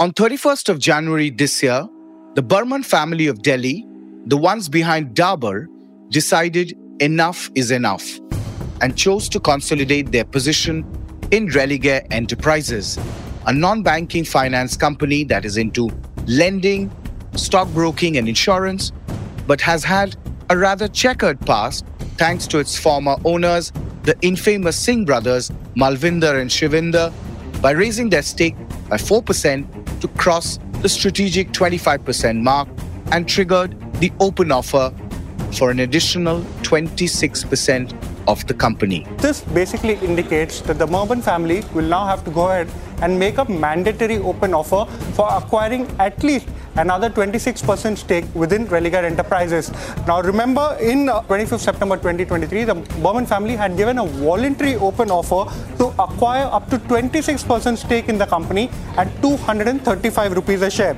On 31st of January this year, the Burman family of Delhi, the ones behind Dabur, decided enough is enough and chose to consolidate their position in Religare Enterprises, a non banking finance company that is into lending, stockbroking, and insurance, but has had a rather checkered past thanks to its former owners, the infamous Singh brothers, Malvinder and Shivinder, by raising their stake by 4% to cross the strategic 25% mark and triggered the open offer for an additional 26% of the company. This basically indicates that the Burman family will now have to go ahead and make a mandatory open offer for acquiring at least another 26% stake within Religare Enterprises. Now, remember, in 25th uh, September 2023, the Burman family had given a voluntary open offer to acquire up to 26% stake in the company at 235 rupees a share.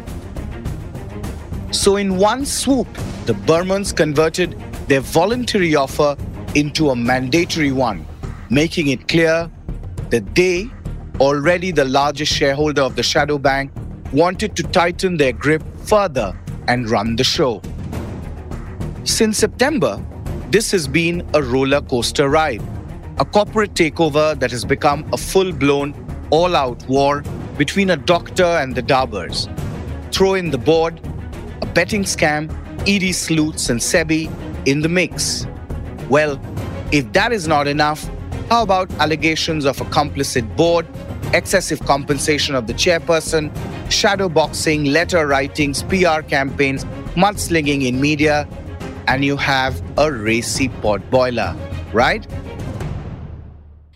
So, in one swoop, the Burmans converted their voluntary offer into a mandatory one, making it clear that they, already the largest shareholder of the shadow bank, wanted to tighten their grip further and run the show. Since September, this has been a roller coaster ride, a corporate takeover that has become a full blown, all out war between a doctor and the Daburs. Throw in the board, a betting scam, ED sleuths, and SEBI in the mix. Well, if that is not enough, how about allegations of a complicit board, excessive compensation of the chairperson, shadow boxing, letter writings, PR campaigns, mudslinging in media, and you have a racy pot boiler, right?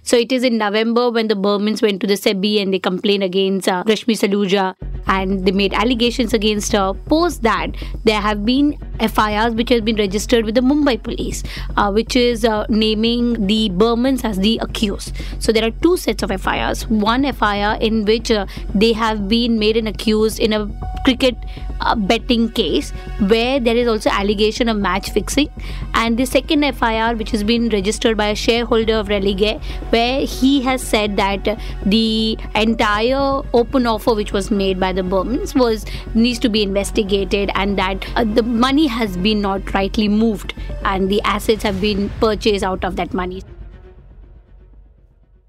So it is in November when the Burmans went to the SEBI and they complained against uh, Rashmi Saluja and they made allegations against her. Post that, there have been FIRs which have been registered with the Mumbai police, uh, which is uh, naming the Burmans as the accused. So there are two sets of FIRs. One FIR in which uh, they have been made an accused in a cricket uh, betting case where there is also allegation of match fixing and the second FIR which has been registered by a shareholder of Religare where he has said that the entire open offer which was made by the Burmans was needs to be investigated and that uh, the money has been not rightly moved and the assets have been purchased out of that money.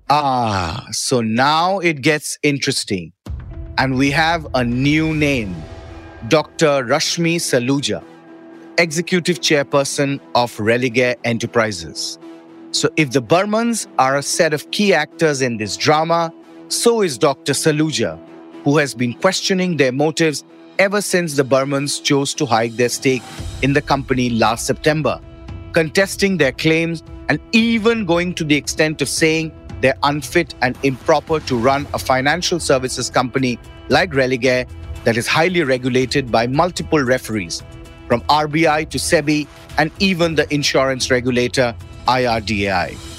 Ah, so now it gets interesting. And we have a new name Dr. Rashmi Saluja, Executive Chairperson of Religare Enterprises. So, if the Burmans are a set of key actors in this drama, so is Dr. Saluja, who has been questioning their motives ever since the Burmans chose to hike their stake in the company last September, contesting their claims and even going to the extent of saying they're unfit and improper to run a financial services company like Religare that is highly regulated by multiple referees, from RBI to SEBI and even the insurance regulator IRDAI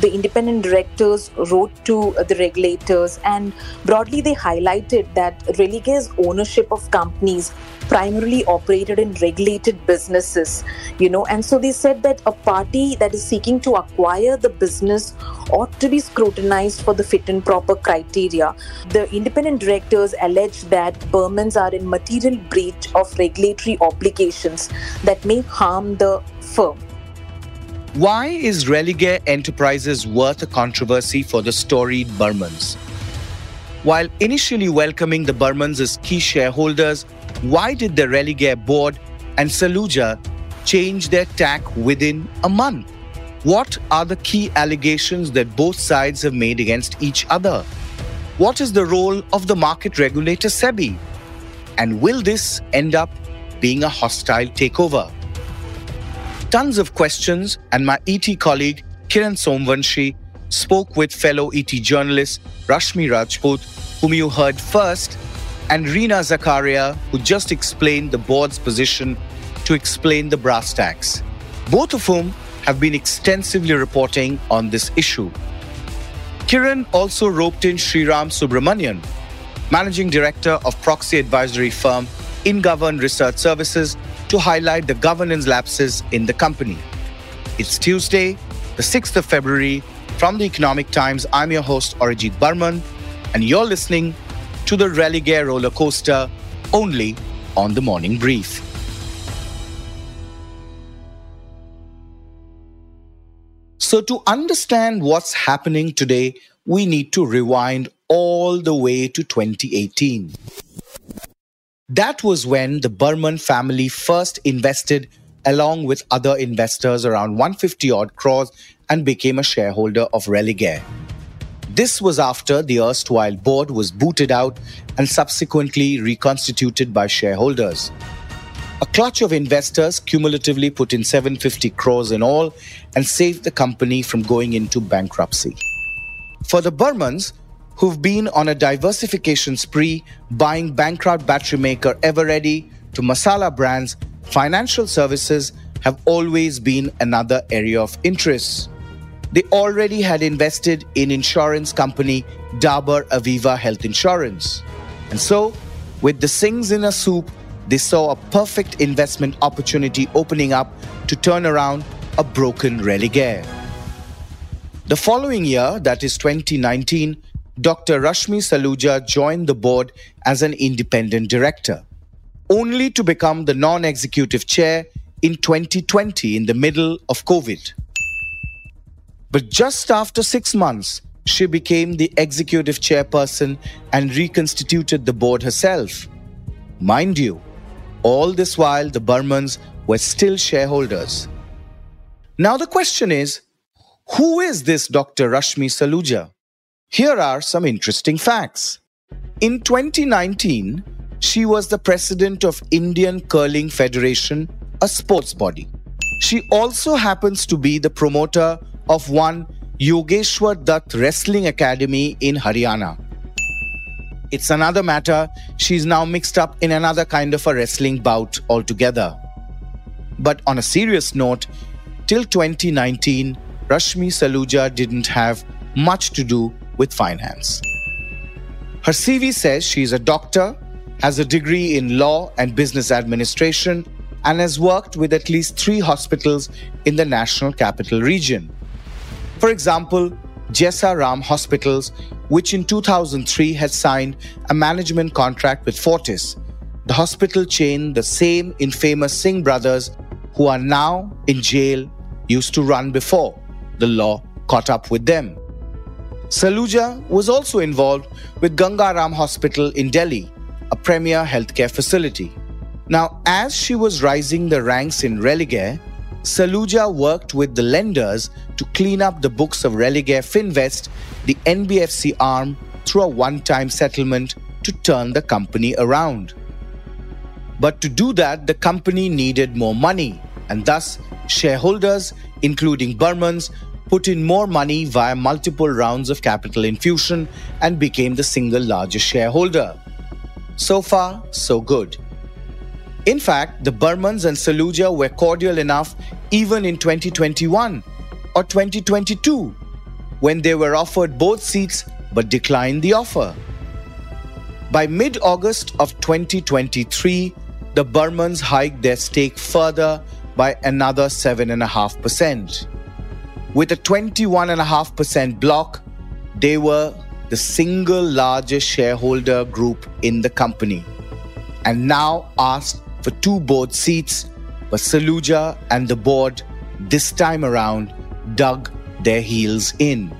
the independent directors wrote to the regulators and broadly they highlighted that Religare's ownership of companies primarily operated in regulated businesses you know and so they said that a party that is seeking to acquire the business ought to be scrutinized for the fit and proper criteria. The independent directors allege that Burmans are in material breach of regulatory obligations that may harm the firm why is Religare Enterprises worth a controversy for the storied Burmans? While initially welcoming the Burmans as key shareholders, why did the Religare board and Saluja change their tack within a month? What are the key allegations that both sides have made against each other? What is the role of the market regulator SEBI? And will this end up being a hostile takeover? Tons of questions, and my ET colleague Kiran Somvanshi spoke with fellow ET journalist Rashmi Rajput, whom you heard first, and Reena Zachariah, who just explained the board's position to explain the brass tacks, both of whom have been extensively reporting on this issue. Kiran also roped in Shriram Subramanian, managing director of proxy advisory firm InGovern Research Services, to highlight the governance lapses in the company. It's Tuesday, the 6th of February. From the Economic Times, I'm your host, Arijit Barman, and you're listening to the Religare roller coaster only on the Morning Brief. So, to understand what's happening today, we need to rewind all the way to 2018. That was when the Burman family first invested along with other investors around 150 odd crores and became a shareholder of Religare. This was after the erstwhile board was booted out and subsequently reconstituted by shareholders. A clutch of investors cumulatively put in 750 crores in all and saved the company from going into bankruptcy. For the Burmans, who've been on a diversification spree, buying bankrupt battery maker Eveready to masala brands, financial services have always been another area of interest. They already had invested in insurance company Dabur Aviva Health Insurance. And so, with the Singhs in a soup, they saw a perfect investment opportunity opening up to turn around a broken Religare. The following year, that is 2019, Dr. Rashmi Saluja joined the board as an independent director, only to become the non executive chair in 2020 in the middle of COVID. But just after six months, she became the executive chairperson and reconstituted the board herself. Mind you, all this while the Burmans were still shareholders. Now the question is who is this Dr. Rashmi Saluja? Here are some interesting facts. In 2019, she was the president of Indian Curling Federation, a sports body. She also happens to be the promoter of one Yogeshwar Dutt Wrestling Academy in Haryana. It's another matter, she's now mixed up in another kind of a wrestling bout altogether. But on a serious note, till 2019, Rashmi Saluja didn't have much to do with finance. Her CV says she is a doctor, has a degree in law and business administration, and has worked with at least three hospitals in the National Capital Region. For example, Jessa Ram Hospitals, which in 2003 had signed a management contract with Fortis, the hospital chain the same infamous Singh brothers who are now in jail used to run before the law caught up with them. Saluja was also involved with Gangaram Hospital in Delhi, a premier healthcare facility. Now, as she was rising the ranks in Religare, Saluja worked with the lenders to clean up the books of Religare Finvest, the NBFC arm, through a one time settlement to turn the company around. But to do that, the company needed more money, and thus shareholders, including Burmans, put in more money via multiple rounds of capital infusion and became the single largest shareholder. So far, so good. In fact, the Burmans and Saluja were cordial enough even in 2021 or 2022 when they were offered both seats but declined the offer. By mid August of 2023, the Burmans hiked their stake further by another 7.5%. With a 21.5% block, they were the single largest shareholder group in the company and now asked for two board seats, but Saluja and the board this time around dug their heels in.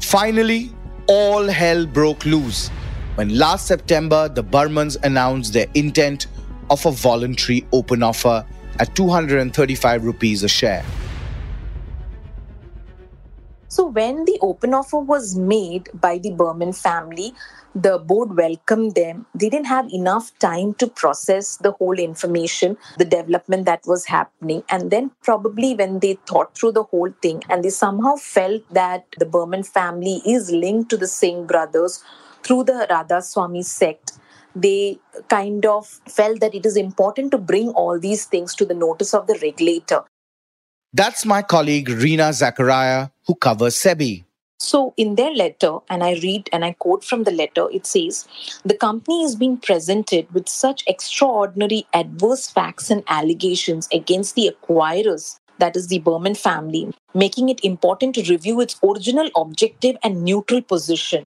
Finally, all hell broke loose when last September the Burmans announced their intent of a voluntary open offer at 235 rupees a share. So, when the open offer was made by the Burman family, the board welcomed them. They didn't have enough time to process the whole information, the development that was happening. And then, probably, when they thought through the whole thing and they somehow felt that the Burman family is linked to the Singh brothers through the Radha Swami sect, they kind of felt that it is important to bring all these things to the notice of the regulator. That's my colleague Reena Zachariah, who covers SEBI. So, in their letter, and I read and I quote from the letter, it says The company is being presented with such extraordinary adverse facts and allegations against the acquirers that is the Burman family, making it important to review its original objective and neutral position.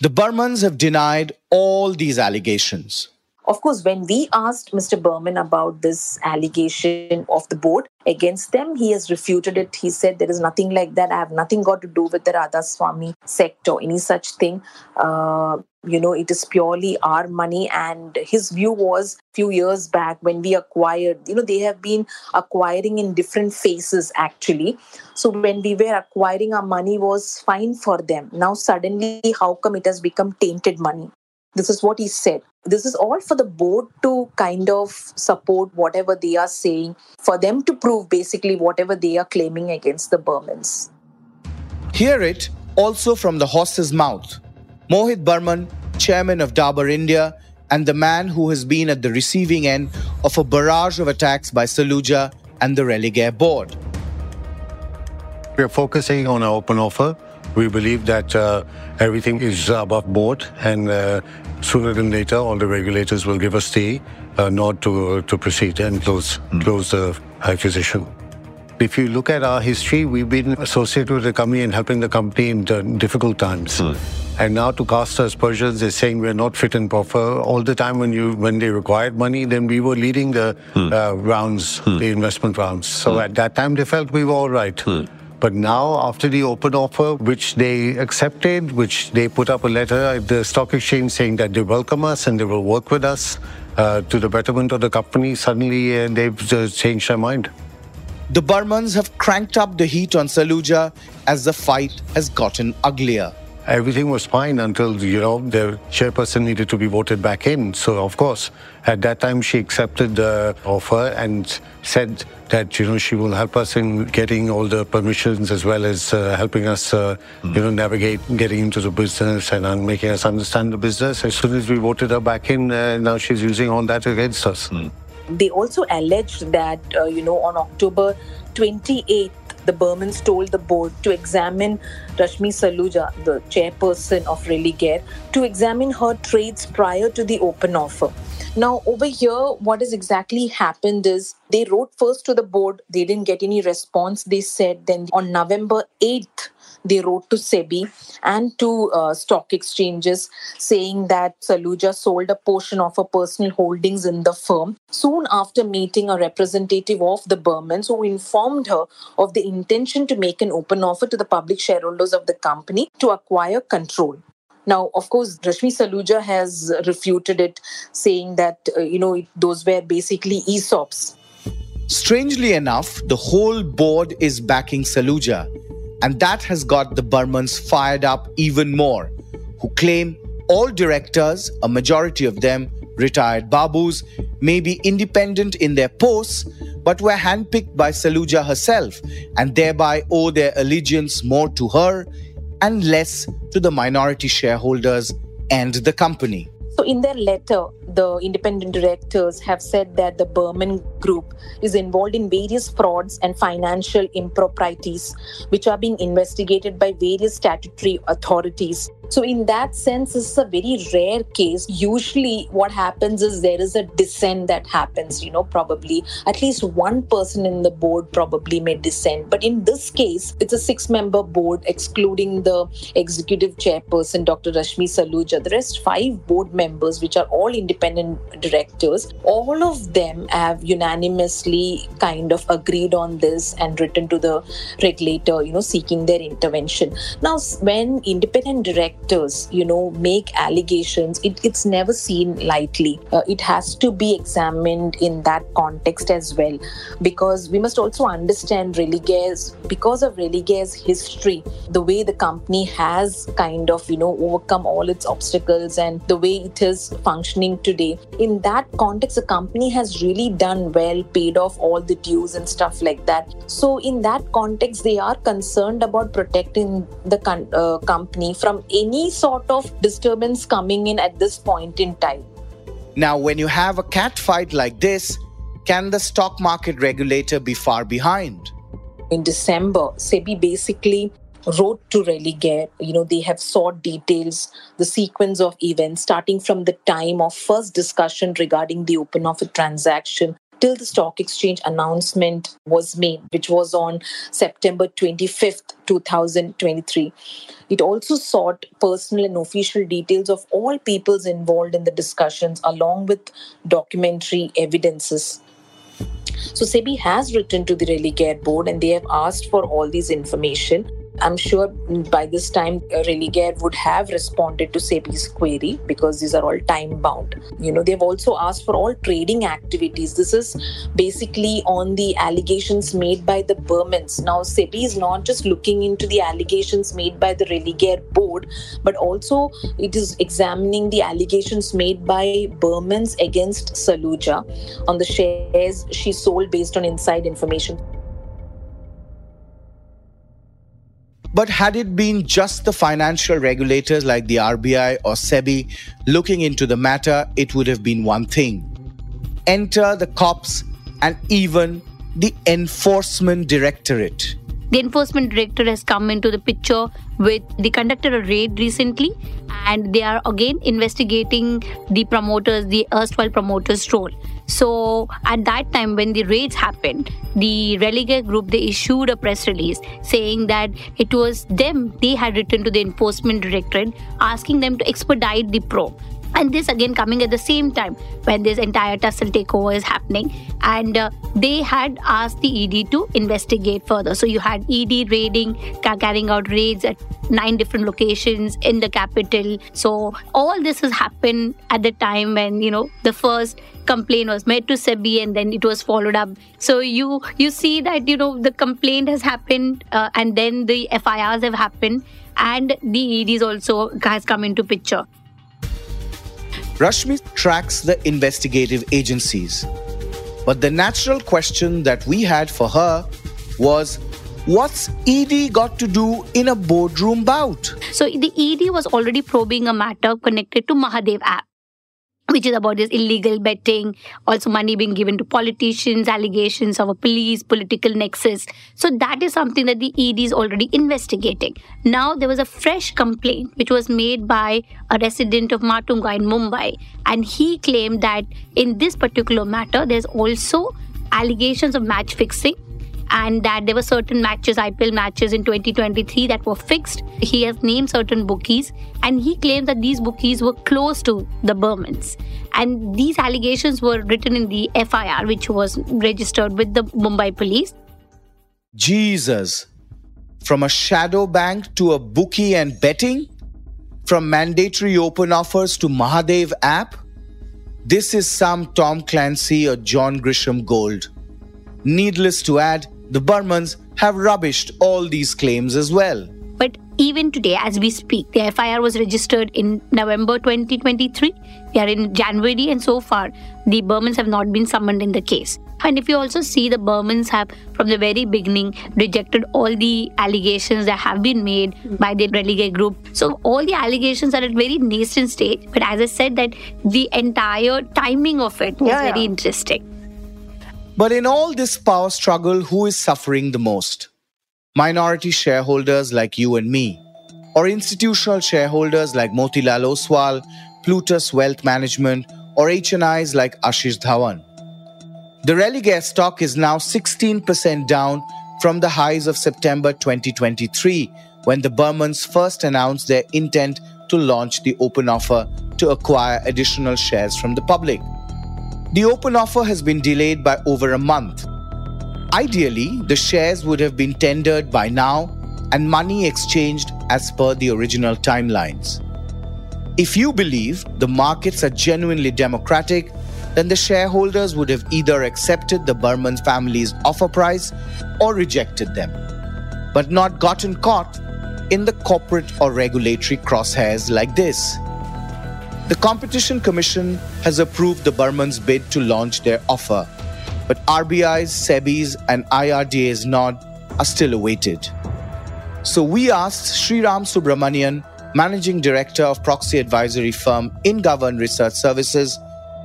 The Burmans have denied all these allegations. Of course, when we asked Mr. Burman about this allegation of the board against them, he has refuted it. He said there is nothing like that. I have nothing got to do with the Radha Swami sect or any such thing. Uh, you know, it is purely our money. And his view was few years back when we acquired, you know, they have been acquiring in different phases actually. So when we were acquiring, our money was fine for them. Now suddenly, how come it has become tainted money? This is what he said. This is all for the board to kind of support whatever they are saying, for them to prove basically whatever they are claiming against the Burmans. Hear it also from the horse's mouth. Mohit Burman, chairman of Dabur India, and the man who has been at the receiving end of a barrage of attacks by Saluja and the Religare board. We are focusing on an open offer. We believe that uh, everything is above board, and uh, sooner than later, all the regulators will give us the uh, nod to to proceed and close mm. close the acquisition. If you look at our history, we've been associated with the company and helping the company in difficult times. Mm. And now to cast aspersions, they're saying we're not fit and proper. All the time when you when they required money, then we were leading the mm. uh, rounds, mm. the investment rounds. So at that time, they felt we were all right. But now, after the open offer, which they accepted, which they put up a letter at the stock exchange saying that they welcome us and they will work with us uh, to the betterment of the company, suddenly uh, they've uh, changed their mind. The Burmans have cranked up the heat on Saluja as the fight has gotten uglier everything was fine until you know the chairperson needed to be voted back in. So of course, at that time she accepted the offer and said that you know she will help us in getting all the permissions as well as uh, helping us uh, mm. you know navigate getting into the business and uh, making us understand the business. As soon as we voted her back in, uh, now she's using all that against us. Mm. They also alleged that uh, you know on October 28th the Burmans told the board to examine Rashmi Saluja, the chairperson of Religare, to examine her trades prior to the open offer. Now, over here, what has exactly happened is they wrote first to the board, they didn't get any response. They said then on November 8th, they wrote to SEBI and to uh, stock exchanges saying that Saluja sold a portion of her personal holdings in the firm. Soon after meeting a representative of the Burmans who informed her of the intention to make an open offer to the public shareholders of the company to acquire control. Now, of course, Rashmi Saluja has refuted it, saying that, uh, you know, those were basically ESOPs. Strangely enough, the whole board is backing Saluja and that has got the Burmans fired up even more, who claim all directors, a majority of them retired Babus, may be independent in their posts, but were handpicked by Saluja herself and thereby owe their allegiance more to her and less to the minority shareholders and the company. So, in their letter, the independent directors have said that the Burman Group is involved in various frauds and financial improprieties, which are being investigated by various statutory authorities. So, in that sense, this is a very rare case. Usually, what happens is there is a dissent that happens, you know, probably at least one person in the board probably may dissent. But in this case, it's a six member board, excluding the executive chairperson, Dr. Rashmi Saluja. The rest five board members, which are all independent directors, all of them have unanimously kind of agreed on this and written to the regulator, you know, seeking their intervention. Now, when independent directors actors, you know, make allegations, it, it's never seen lightly. Uh, it has to be examined in that context as well, because we must also understand Religare's, because of Religare's history, the way the company has kind of, you know, overcome all its obstacles and the way it is functioning today. In that context, the company has really done well, paid off all the dues and stuff like that. So, in that context, they are concerned about protecting the con- uh, company from any any sort of disturbance coming in at this point in time. Now, when you have a cat fight like this, can the stock market regulator be far behind? In December, SEBI basically wrote to Religare. You know, they have sought details, the sequence of events, starting from the time of first discussion regarding the open offer transaction till the stock exchange announcement was made, which was on September 25th, 2023. It also sought personal and official details of all peoples involved in the discussions, along with documentary evidences. So SEBI has written to the Religare board and they have asked for all these information. I'm sure by this time Religare would have responded to SEBI's query because these are all time bound. You know, they've also asked for all trading activities. This is basically on the allegations made by the Burmans. Now, SEBI is not just looking into the allegations made by the Religare board, but also it is examining the allegations made by Burmans against Saluja on the shares she sold based on inside information. But had it been just the financial regulators like the RBI or SEBI looking into the matter, it would have been one thing. Enter the cops and even the Enforcement Directorate. The Enforcement Director has come into the picture with the conducted a raid recently and they are again investigating the promoters, the erstwhile promoters' role. So at that time, when the raids happened, the Religare group they issued a press release saying that it was them they had written to the enforcement directorate asking them to expedite the probe and this again coming at the same time when this entire tussle takeover is happening. And uh, they had asked the ed to investigate further. So you had ed raiding carrying out raids at nine different locations in the capital. So all this has happened at the time when you know the first complaint was made to sebi and then it was followed up. So you you see that you know the complaint has happened uh, and then the FIRs have happened and the eds also has come into picture Rashmi tracks the investigative agencies. But the natural question that we had for her was what's ED got to do in a boardroom bout? So the ED was already probing a matter connected to Mahadev app which is about this illegal betting, also money being given to politicians, allegations of a police political nexus. So that is something that the ED is already investigating. Now there was a fresh complaint which was made by a resident of Matunga in Mumbai, and he claimed that in this particular matter there's also allegations of match fixing and that there were certain matches, IPL matches in 2023 that were fixed. He has named certain bookies and he claimed that these bookies were close to the Burmans. And these allegations were written in the FIR, which was registered with the Mumbai police. Jesus. From a shadow bank to a bookie and betting? From mandatory open offers to Mahadev app? This is some Tom Clancy or John Grisham gold. Needless to add, the Burmans have rubbished all these claims as well. But even today, as we speak, the FIR was registered in November 2023. We are in January, and so far, the Burmans have not been summoned in the case. And if you also see, the Burmans have, from the very beginning, rejected all the allegations that have been made by the Religare group. So all the allegations are at very nascent stage. But as I said, that the entire timing of it is yeah, very yeah. interesting. But in all this power struggle, who is suffering the most? Minority shareholders like you and me, or institutional shareholders like Motilal Oswal, Plutus Wealth Management, or HNIs like Ashish Dhawan. The Religare stock is now 16% down from the highs of September 2023, when the Burmans first announced their intent to launch the open offer to acquire additional shares from the public. The open offer has been delayed by over a month. Ideally, the shares would have been tendered by now and money exchanged as per the original timelines. If you believe the markets are genuinely democratic, then the shareholders would have either accepted the Burman family's offer price or rejected them, but not gotten caught in the corporate or regulatory crosshairs like this. The Competition Commission has approved the Burman's bid to launch their offer, but RBI's, SEBI's, and IRDA's nod are still awaited. So we asked Shriram Subramanian, Managing Director of proxy advisory firm InGovern Research Services,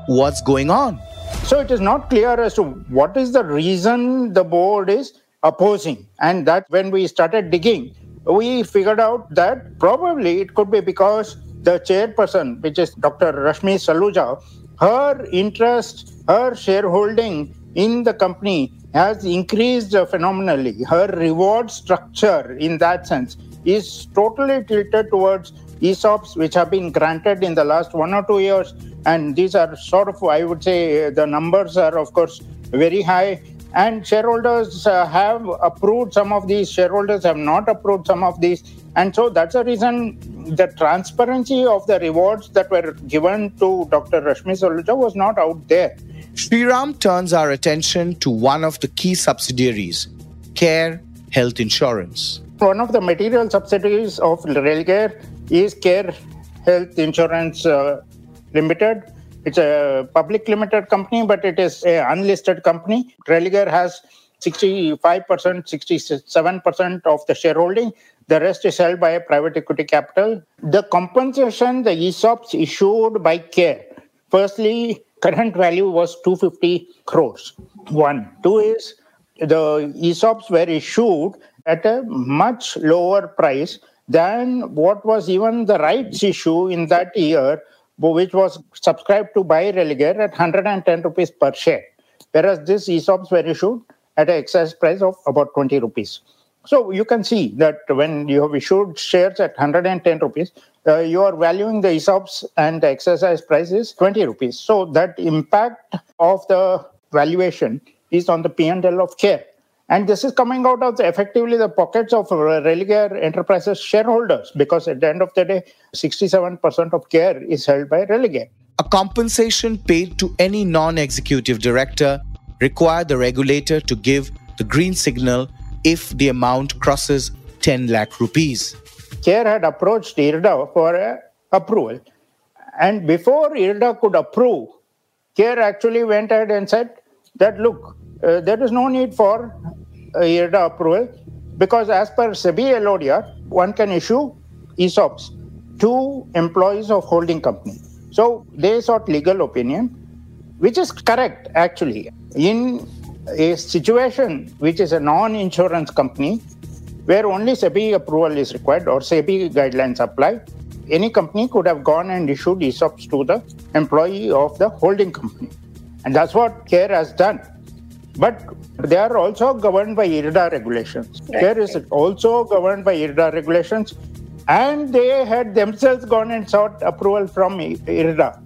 what's going on. So it is not clear as to what is the reason the board is opposing. And that when we started digging, we figured out that probably it could be because the chairperson, which is Dr. Rashmi Saluja, her interest, her shareholding in the company has increased phenomenally. Her reward structure, in that sense, is totally tilted towards ESOPs, which have been granted in the last one or two years. And these are sort of, I would say, the numbers are, of course, very high. And shareholders uh, have approved some of these, shareholders have not approved some of these. And so that's the reason the transparency of the rewards that were given to Dr. Rashmi Saluja was not out there. Shriram turns our attention to one of the key subsidiaries, Care Health Insurance. One of the material subsidiaries of Religare is Care Health Insurance uh, Limited. It's a public limited company, but it is an unlisted company. Religare has 65%, 67% of the shareholding. The rest is held by a private equity capital. The compensation, the ESOPs issued by CARE, firstly, current value was 250 crores. One. Two is the ESOPs were issued at a much lower price than what was even the rights issue in that year, which was subscribed to by Religare at 110 rupees per share. Whereas these ESOPs were issued at an excess price of about 20 rupees. So you can see that when you have issued shares at 110 rupees, uh, you are valuing the ESOPs and the exercise price is 20 rupees. So that impact of the valuation is on the P&L of care. And this is coming out of the, effectively the pockets of Religare Enterprises shareholders because at the end of the day, 67% of care is held by Religare. A compensation paid to any non executive director require the regulator to give the green signal if the amount crosses 10 lakh rupees. Care had approached IRDA for approval. And before IRDA could approve, Care actually went ahead and said that look, uh, there is no need for IRDA approval because as per SEBI LODR, one can issue ESOPs to employees of holding company. So they sought legal opinion, which is correct actually. In a situation which is a non-insurance company, where only SEBI approval is required or SEBI guidelines apply, any company could have gone and issued ESOPs to the employee of the holding company. And that's what CARE has done. But they are also governed by IRDA regulations. Right. CARE is also governed by IRDA regulations. And they had themselves gone and sought approval from IRDA.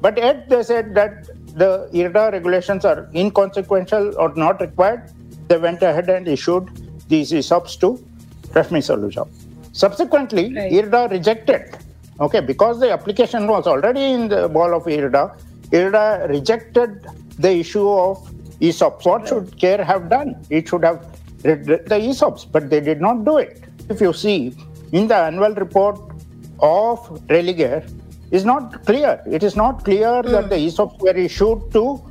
But yet they said that the IRDA regulations are inconsequential or not required. They went ahead and issued these ESOPs to Rashmi Saluja. Subsequently, right. IRDA rejected. Okay, because the application was already in the ball of IRDA, IRDA rejected the issue of ESOPs. What should CARE have done? It should have read the ESOPs, but they did not do it. If you see in the annual report of Religare, is not clear. It is not clear mm. that the ESOPs were issued to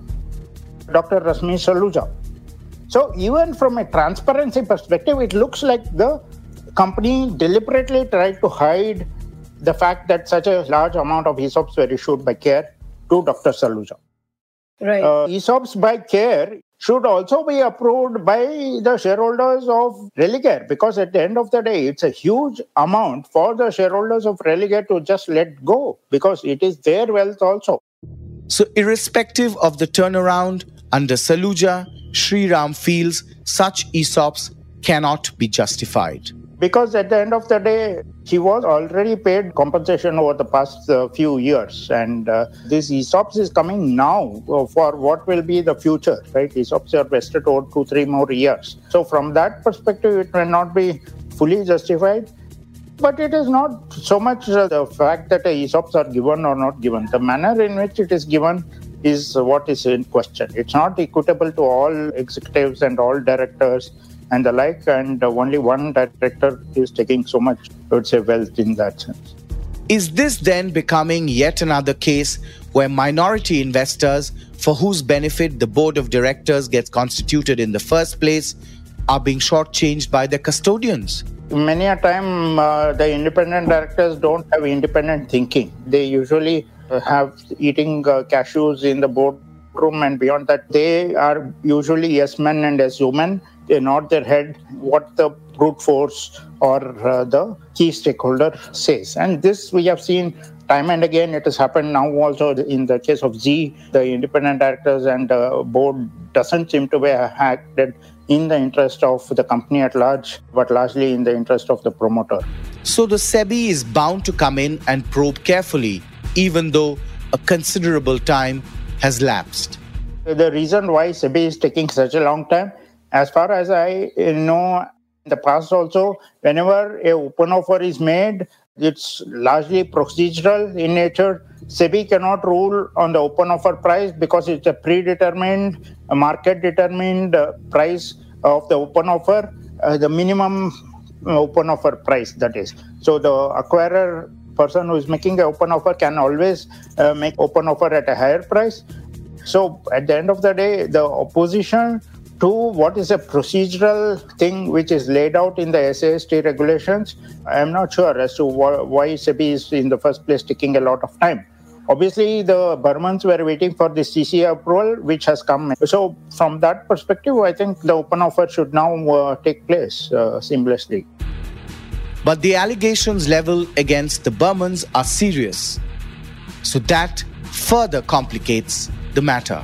Dr. Rashmi Saluja. So even from a transparency perspective, it looks like the company deliberately tried to hide the fact that such a large amount of ESOPs were issued by CARE to Dr. Saluja. Right. Uh, ESOPs by CARE should also be approved by the shareholders of Religare because at the end of the day, it's a huge amount for the shareholders of Religare to just let go because it is their wealth also. So, irrespective of the turnaround under Saluja, Shriram feels such ESOPs cannot be justified. Because at the end of the day, he was already paid compensation over the past uh, few years. And uh, this ESOPs is coming now for what will be the future, right? ESOPs are vested over two, three more years. So, from that perspective, it may not be fully justified. But it is not so much uh, the fact that ESOPs are given or not given. The manner in which it is given is what is in question. It's not equitable to all executives and all directors and the like, and only one director is taking so much, I would say, wealth in that sense. Is this then becoming yet another case where minority investors, for whose benefit the board of directors gets constituted in the first place, are being shortchanged by their custodians? Many a time, uh, the independent directors don't have independent thinking. They usually have eating uh, cashews in the boardroom, and beyond that, they are usually yes men and yes women they nod their head what the brute force or uh, the key stakeholder says. And this we have seen time and again. It has happened now also in the case of Zee, the independent directors and the board doesn't seem to be acted in the interest of the company at large but largely in the interest of the promoter. So the sebi is bound to come in and probe carefully even though a considerable time has lapsed. The reason why sebi is taking such a long time as far as i know in the past also whenever a open offer is made it's largely procedural in nature. SEBI cannot rule on the open offer price because it's a predetermined, market determined uh, price of the open offer, uh, the minimum uh, open offer price, that is. So the acquirer person who is making the open offer can always uh, make open offer at a higher price. So at the end of the day, the opposition to what is a procedural thing which is laid out in the SAST regulations. I am not sure as to why SEBI is in the first place taking a lot of time. Obviously, the Burmans were waiting for the CCI approval, which has come. So, from that perspective, I think the open offer should now uh, take place uh, seamlessly. But the allegations leveled against the Burmans are serious. So, that further complicates the matter.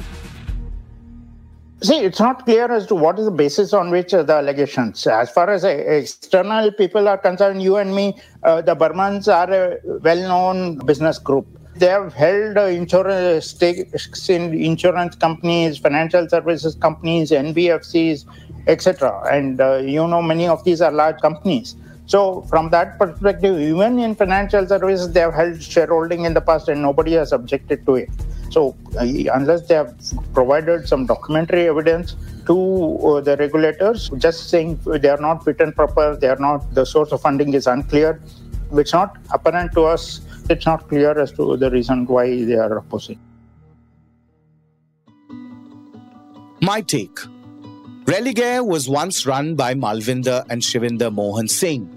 See, it's not clear as to what is the basis on which uh, the allegations. As far as uh, external people are concerned, you and me, uh, the Burmans are a well-known business group. They have held uh, insurance stakes in insurance companies, financial services companies, NBFCs, etc. And you know, many of these are large companies. So, from that perspective, even in financial services, they have held shareholding in the past, and nobody has objected to it. So, unless they have provided some documentary evidence to uh, the regulators, just saying they are not fit and proper, they are not, the source of funding is unclear, it's not apparent to us, it's not clear as to the reason why they are opposing. My take. Religare was once run by Malvinder and Shivinder Mohan Singh,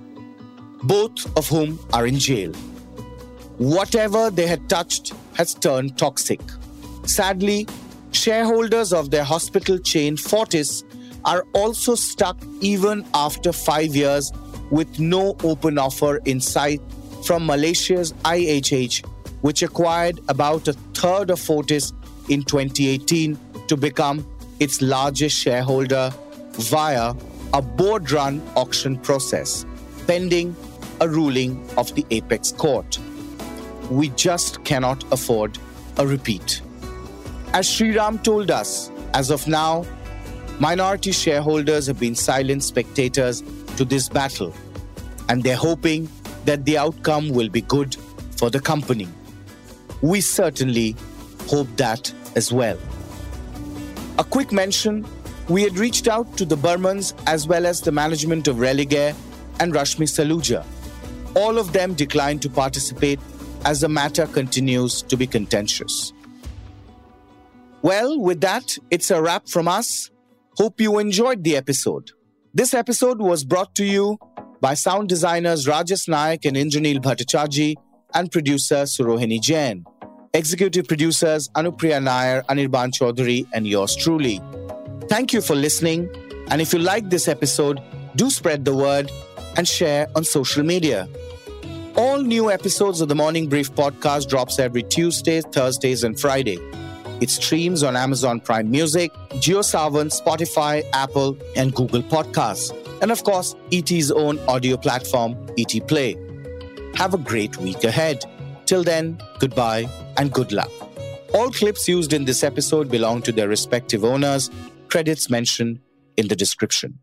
both of whom are in jail. Whatever they had touched has turned toxic. Sadly, shareholders of their hospital chain Fortis are also stuck even after five years with no open offer in sight from Malaysia's IHH, which acquired about a third of Fortis in 2018 to become its largest shareholder via a board run auction process, pending a ruling of the apex court we just cannot afford a repeat. As Shriram told us, as of now, minority shareholders have been silent spectators to this battle, and they're hoping that the outcome will be good for the company. We certainly hope that as well. A quick mention we had reached out to the Burmans as well as the management of Religare and Rashmi Saluja. All of them declined to participate as the matter continues to be contentious. Well, with that, it's a wrap from us. Hope you enjoyed the episode. This episode was brought to you by sound designers Rajas Naik and Indranil Bhattacharjee and producer Surohini Jain. Executive producers Anupriya Nair, Anirban Chaudhary, and yours truly. Thank you for listening. And if you like this episode, do spread the word and share on social media. All new episodes of the Morning Brief podcast drops every Tuesday, Thursdays, and Friday. It streams on Amazon Prime Music, JioSaavn, Spotify, Apple, and Google Podcasts. And of course, ET's own audio platform, ET Play. Have a great week ahead. Till then, goodbye and good luck. All clips used in this episode belong to their respective owners, credits mentioned in the description.